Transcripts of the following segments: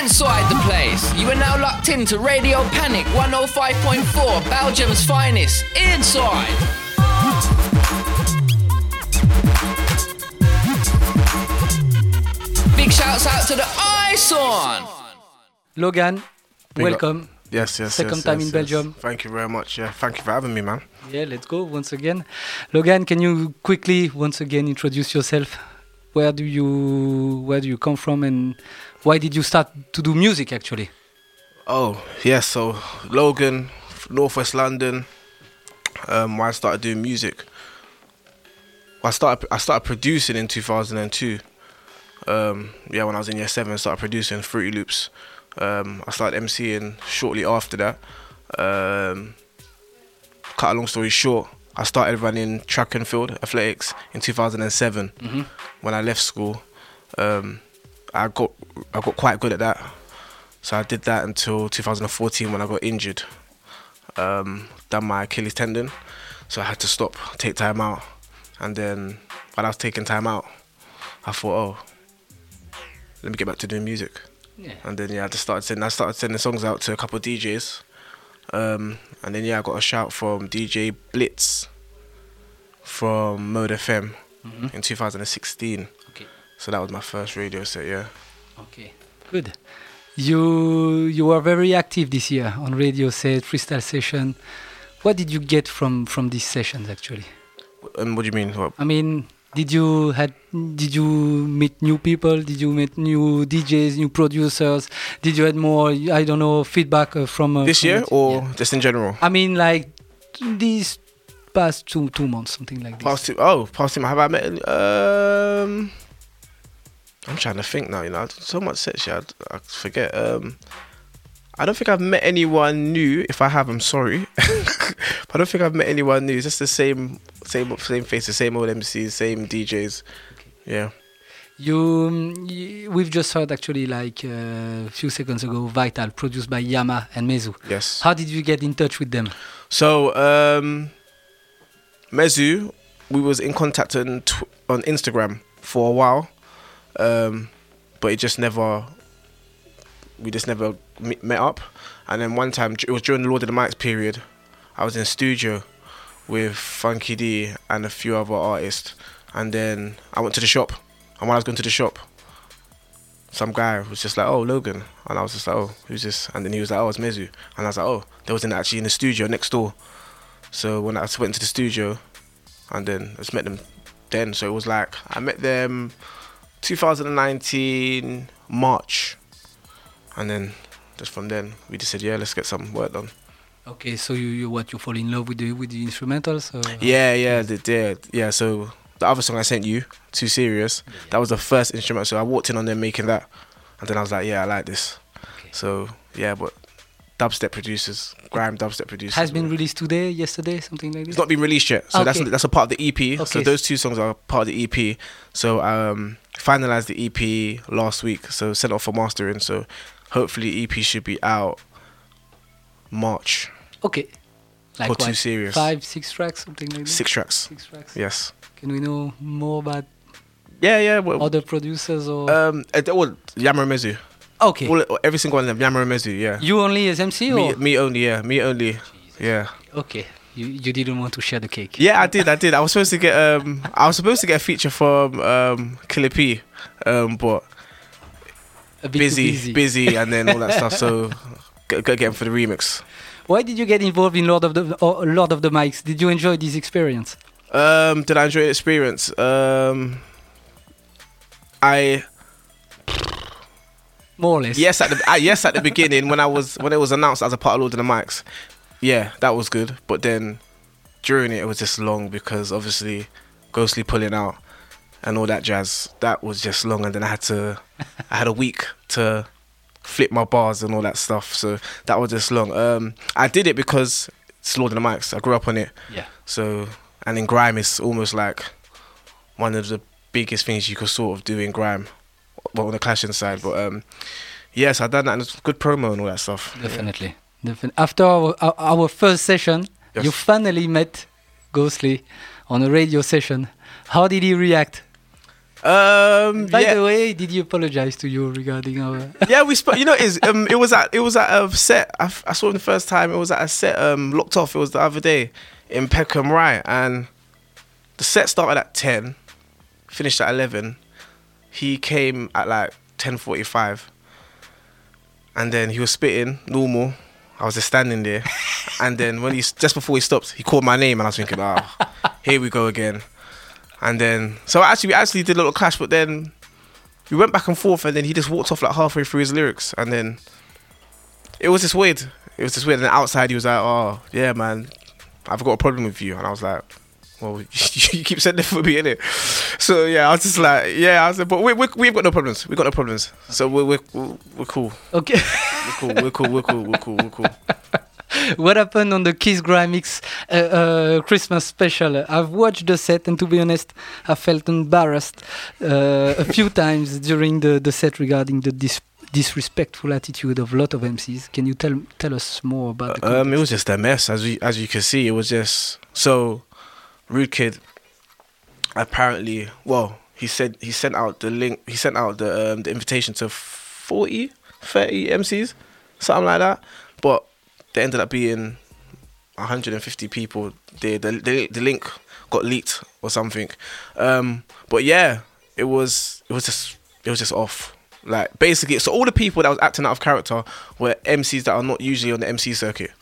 inside the place. You are now locked into Radio Panic 105.4, Belgium's finest. Inside. Big shouts out to the I-SON. Logan, Big up. welcome. Yes, yes. Second yes, time yes, in yes. Belgium. Thank you very much. Yeah, thank you for having me, man. Yeah, let's go once again. Logan, can you quickly once again introduce yourself? Where do you where do you come from and why did you start to do music actually? Oh, yes. So Logan, Northwest London. Um, where I started doing music. I started I started producing in 2002. Um, yeah, when I was in year seven, I started producing Fruity Loops. Um, I started MCing shortly after that. Um, cut a long story short, I started running track and field athletics in 2007 when I left school. Um, I got I got quite good at that, so I did that until 2014 when I got injured. Um, done my Achilles tendon, so I had to stop, take time out, and then while I was taking time out, I thought, oh, let me get back to doing music. Yeah. And then yeah, I just started sending I started sending songs out to a couple of DJs. Um, and then yeah, I got a shout from DJ Blitz from Mode FM in 2016. Okay. So that was my first radio set, yeah. Okay. Good. You you were very active this year on radio set, freestyle session. What did you get from from these sessions actually? And what do you mean? What? I mean, did you had did you meet new people? Did you meet new DJs, new producers? Did you had more I don't know feedback uh, from uh, This from year it? or Yeah. just in general? I mean, like these past two two months, something like this. Past two, oh, past two. Have I met? Um, I'm trying to think now. You know, so much set shit. I, I forget. Um, I don't think I've met anyone new. If I have, I'm sorry. but I don't think I've met anyone new. It's just the same, same, same faces, same old MCs, same DJs. Yeah. You, um, we've just heard actually like uh, a few seconds ago, Vital, produced by Yama and Mezu. Yes. How did you get in touch with them? So, um, Mezu, we was in contact on, tw- on Instagram for a while, um, but it just never, we just never met up. And then one time, it was during the Lord of the Mics period, I was in studio with Funky D and a few other artists. And then I went to the shop, and while I was going to the shop, some guy was just like, "Oh, Logan," and I was just like, "Oh, who's this?" And then he was like, "Oh, it's Mezu," and I was like, "Oh, they was in actually in the studio next door." So when I went into the studio, and then I just met them then. So it was like I met them 2019 March, and then just from then we just said, "Yeah, let's get some work done." Okay, so you, you what you fall in love with the with the instrumentals? Or? Yeah, yeah, they did. Yeah, so the other song I sent you, Too Serious, that was the first instrument. So I walked in on them making that, and then I was like, yeah, I like this. Okay. So yeah, but dubstep producers, grime dubstep producers. Has been released today, yesterday, something like this. It's not been released yet, so that's Okay. that's a part of the EP. So those two songs are part of the EP. So um, finalized the EP last week. So sent off for mastering. So hopefully EP should be out March. Okay. Like Or too what, serious. Five, six tracks, something like this. Six tracks. Six tracks. Yes. Can we know more about Yeah, yeah. Well, other producers or? um, uh, all Yammer Mezu. Okay. All, every single one of them, Yammer Mezu. Yeah. you only as MC Me, or? me only. Yeah. Me only. Yeah. Okay. You you didn't want to share the cake. Yeah, I did. I did. I was supposed to get um, I was supposed to get a feature from um, Killa P, um, but A bit too busy, busy. busy, and then all that stuff. So got to get him for the remix. Why did you get involved in Lord of the or Lord of the Mics? Did you enjoy this experience? Um, did I enjoy the experience? Um, I More or less. yes at the uh, yes at the beginning when I was when it was announced as a part of Lord of the Mics. Yeah, that was good. But then during it, it was just long because obviously Ghostly pulling out and all that jazz. That was just long, and then I had to I had a week to flip my bars and all that stuff. So that was just long. Um, I did it because it's Lord of the Mics. I grew up on it. Yeah. So, and in grime, it's almost like one of the biggest things you could sort of do in grime, well, on the clashing side. But um, yes, I done that, and it's good promo and all that stuff. Definitely. Defin- After our, our, first session, Yes. you finally met Ghostly on a radio session. How did he react? Um, By yeah, the way, did you apologize to you regarding our? yeah, we spoke. You know, it is um, it was at it was at a set. I, f- I saw him the first time. It was at a set um locked off. It was the other day in Peckham Rye, and the set started at ten, finished at eleven. He came at like ten forty five, and then he was spitting normal. I was just standing there, and then when he just before he stopped, he called my name, and I was thinking, oh, here we go again. And then so actually we actually did a little clash, but then we went back and forth, and then he just walked off like halfway through his lyrics, and then it was just weird. It was just weird. And then outside, he was like, "Oh, yeah, man, I've got a problem with you," and I was like, "Well, you keep saying that for me, innit?" So yeah, I was just like, "Yeah," I was like, "But we, we, we've got no problems. We've got no problems. So we're we're, we're, we're cool. Okay. We're cool. We're cool. We're cool. We're cool. We're cool." what happened on the Kiss Grime Mix uh, uh, Christmas special? I've watched the set, and to be honest, I felt embarrassed uh, a few times during the, the set regarding the dis- disrespectful attitude of a lot of MCs. Can you tell tell us more about the? Um, it was just a mess, as we as you can see. It was just so Rude Kid. Apparently, well, he said he sent out the link. He sent out the um, the invitation to 40, 30 MCs, something like that. But they ended up being 150 people. The the the, the link got leaked or something. Um, but yeah, it was it was just it was just off. Like basically, so all the people that was acting out of character were MCs that are not usually on the MC circuit.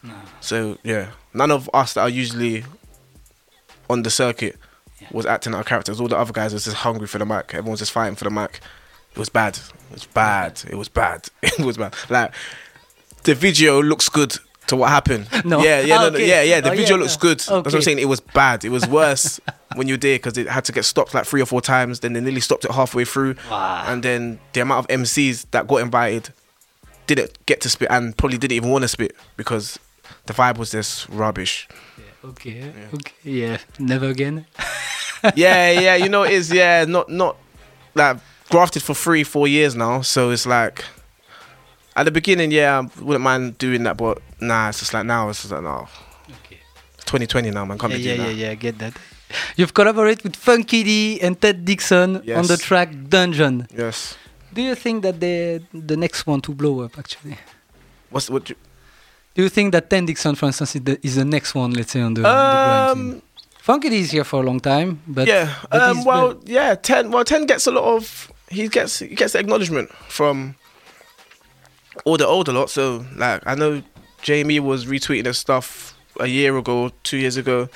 So yeah, none of us that are usually on the circuit was acting out of characters. All the other guys was just hungry for the mic. Everyone was just fighting for the mic. It was bad. It was bad. It was bad. It was bad. Like the video looks good to what happened. No. Yeah, yeah, Ah, no, no, yeah, yeah. The Oh, video yeah, looks yeah. good. That's what I'm saying. It was bad. It was worse when you were there because it had to get stopped like three or four times. Then they nearly stopped it halfway through. Wow. And then the amount of MCs that got invited didn't get to spit and probably didn't even want to spit because the vibe was just rubbish. Okay. Okay. Yeah. Never again. yeah, yeah, you know it is. Yeah, not not like grafted for three, four years now. So it's like at the beginning, yeah, I wouldn't mind doing that, but nah, it's just like now it's just like no, Okay. 2020 now, man. Can't Yeah, be yeah, yeah, yeah. I get that. You've collaborated with Funky D and Ten Dixon on the track Dungeon. Yes. Do you think that they the next one to blow up actually? What's what? You, Do you think that Ten Dixon, for instance, is the, is the next one? Let's say on the, on the um, Funky D is here for a long time, but yeah. but Um, well, been- yeah. Ten. Well, ten gets a lot of. He gets he gets the acknowledgement from all the older lot. So like, I know JME was retweeting his stuff a year ago, two years ago.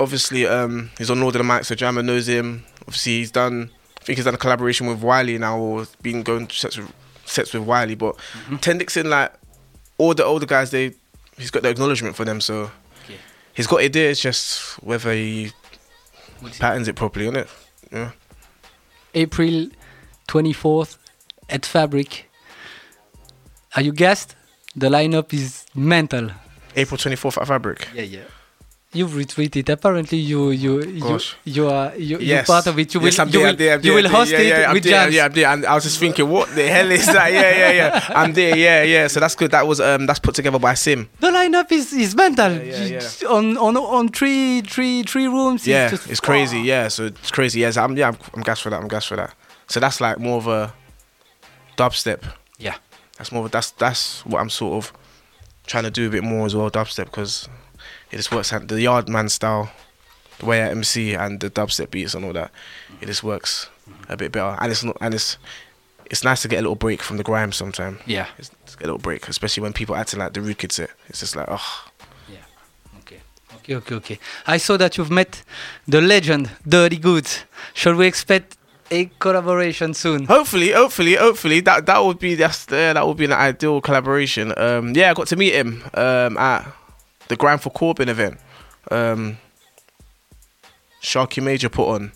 Obviously, um, he's on all the mics, so Jammer knows him. Obviously, he's done. I think he's done a collaboration with Wiley now, or been going to sets with sets with Wiley. But Ten Dixon, like all the older guys, they he's got the acknowledgement for them. So Okay. he's got it there. It's just whether he patterns it properly, on it. Yeah. April 24th at Fabric. Are you guessed? The lineup is mental. April 24th at Fabric. Yeah, yeah. You've retweeted. Apparently, you you you, you are you, you're Yes. part of it. You will you will, there, you will host yeah, it yeah, with there. Yeah, I'm there. And I was just thinking, what the hell is that? Yeah, yeah, yeah. I'm there. Yeah, yeah. So that's good. That was um that's put together by Sim. The lineup is, is mental. Yeah, yeah, You- On on on three three three rooms. Yeah, just, it's crazy. Yeah, so it's crazy. Yeah, so I'm yeah, I'm, I'm gassed for that. I'm gassed for that. So that's like more of a dubstep. Yeah. That's more. Of, that's that's what I'm sort of trying to do a bit more as well, dubstep, because it just works. The Yardman style, the way I MC and the dubstep beats and all that, it just works a bit better. And it's not. And it's it's nice to get a little break from the grime sometimes. Yeah. It's, it's get a little break, especially when people acting like the rude kids. It. It's just like oh. Yeah. Okay. Okay. Okay. Okay. I saw that you've met the legend Dirty Goods. Shall we expect a collaboration soon? Hopefully, hopefully, hopefully that that would be that's uh, that would be an ideal collaboration. Um, yeah, I got to meet him um, at the Grime for Corbyn event. Um, Sharky Major put on.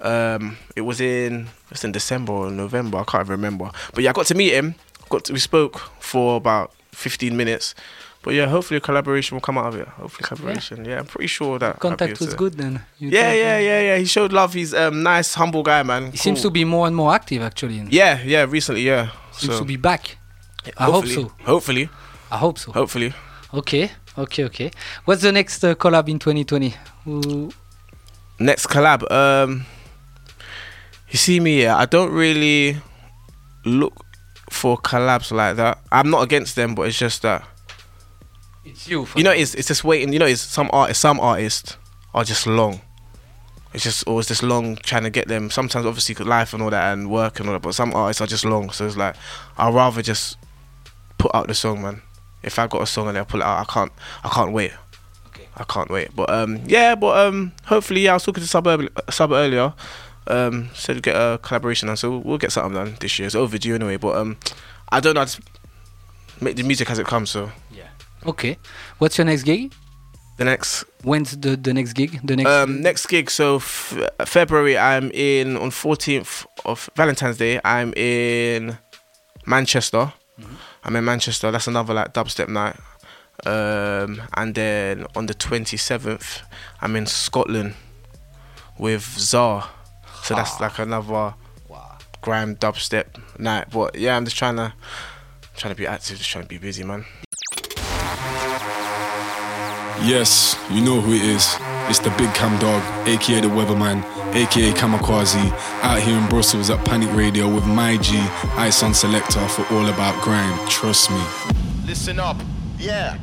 Um, it was in it's in December or November. I can't even remember. But yeah, I got to meet him. Got to, we spoke for about fifteen minutes. But yeah, hopefully a collaboration will come out of it. Hopefully collaboration. Yeah, I'm pretty sure that Contact was to- good then. You Yeah, yeah, yeah, yeah. He showed love. He's um nice, humble guy, man. He seems to be more and more active actually. Yeah, yeah, recently, yeah. Seems so to be back. I hope so. Hopefully, I hope so. hopefully. Okay. Okay. Okay. What's the next uh, collab in 2020? Who- Next collab, um, You see me, yeah. I don't really look for collabs like that. I'm not against them, but it's just that It's you. you know, it's it's just waiting. You know, it's some art. Some artists are just long. It's just always just long trying to get them. Sometimes, obviously, life and all that and work and all that. But some artists are just long. So it's like I'd rather just put out the song, man. If I've got a song and I pull it out, I can't. I can't wait. Okay. I can't wait. But um, yeah. But um, hopefully, yeah. I was talking to Sub, early- Sub earlier. Um, said we'd get a collaboration and so we'll, we'll get something done this year. It's overdue anyway. But um, I don't know. I just make the music as it comes. So yeah. Okay. What's your next gig? the next When's the, the next gig? The next. Um, next gig, so f- February, I'm in on 14th of Valentine's Day. I'm in Manchester. I'm in Manchester. That's another like dubstep night. Um, and then on the 27th, I'm in Scotland with Czar. So that's like another Wow. grime dubstep night. But yeah, I'm just trying to trying to be active, just trying to be busy, man. Yes, you know who it is. It's the Big Cam Dog, aka the Weatherman, aka Kamikaze, out here in Brussels at Panic Radio with my G, I-SON Selector for All About Grime. Trust me. Listen up. Yeah.